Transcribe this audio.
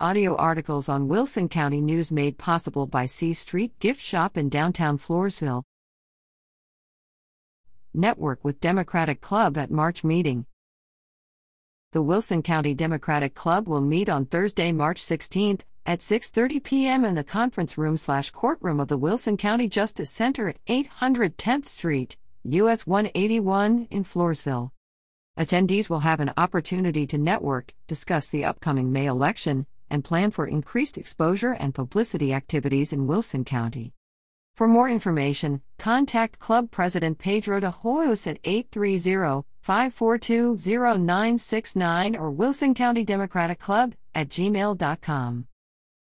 Audio articles on Wilson County News made possible by C Street Gift Shop in downtown Floresville. Network with Democratic Club at March meeting. The Wilson County Democratic Club will meet on Thursday, March 16th at 6:30 p.m. in the conference room slash courtroom of the Wilson County Justice Center at 800 10th Street, US 181 in Floresville. Attendees will have an opportunity to network, discuss the upcoming May election, and plan for increased exposure and publicity activities in Wilson County. For more information, contact Club President Pedro de Hoyos at 830 542 0969 or Wilson County Democratic Club at gmail.com.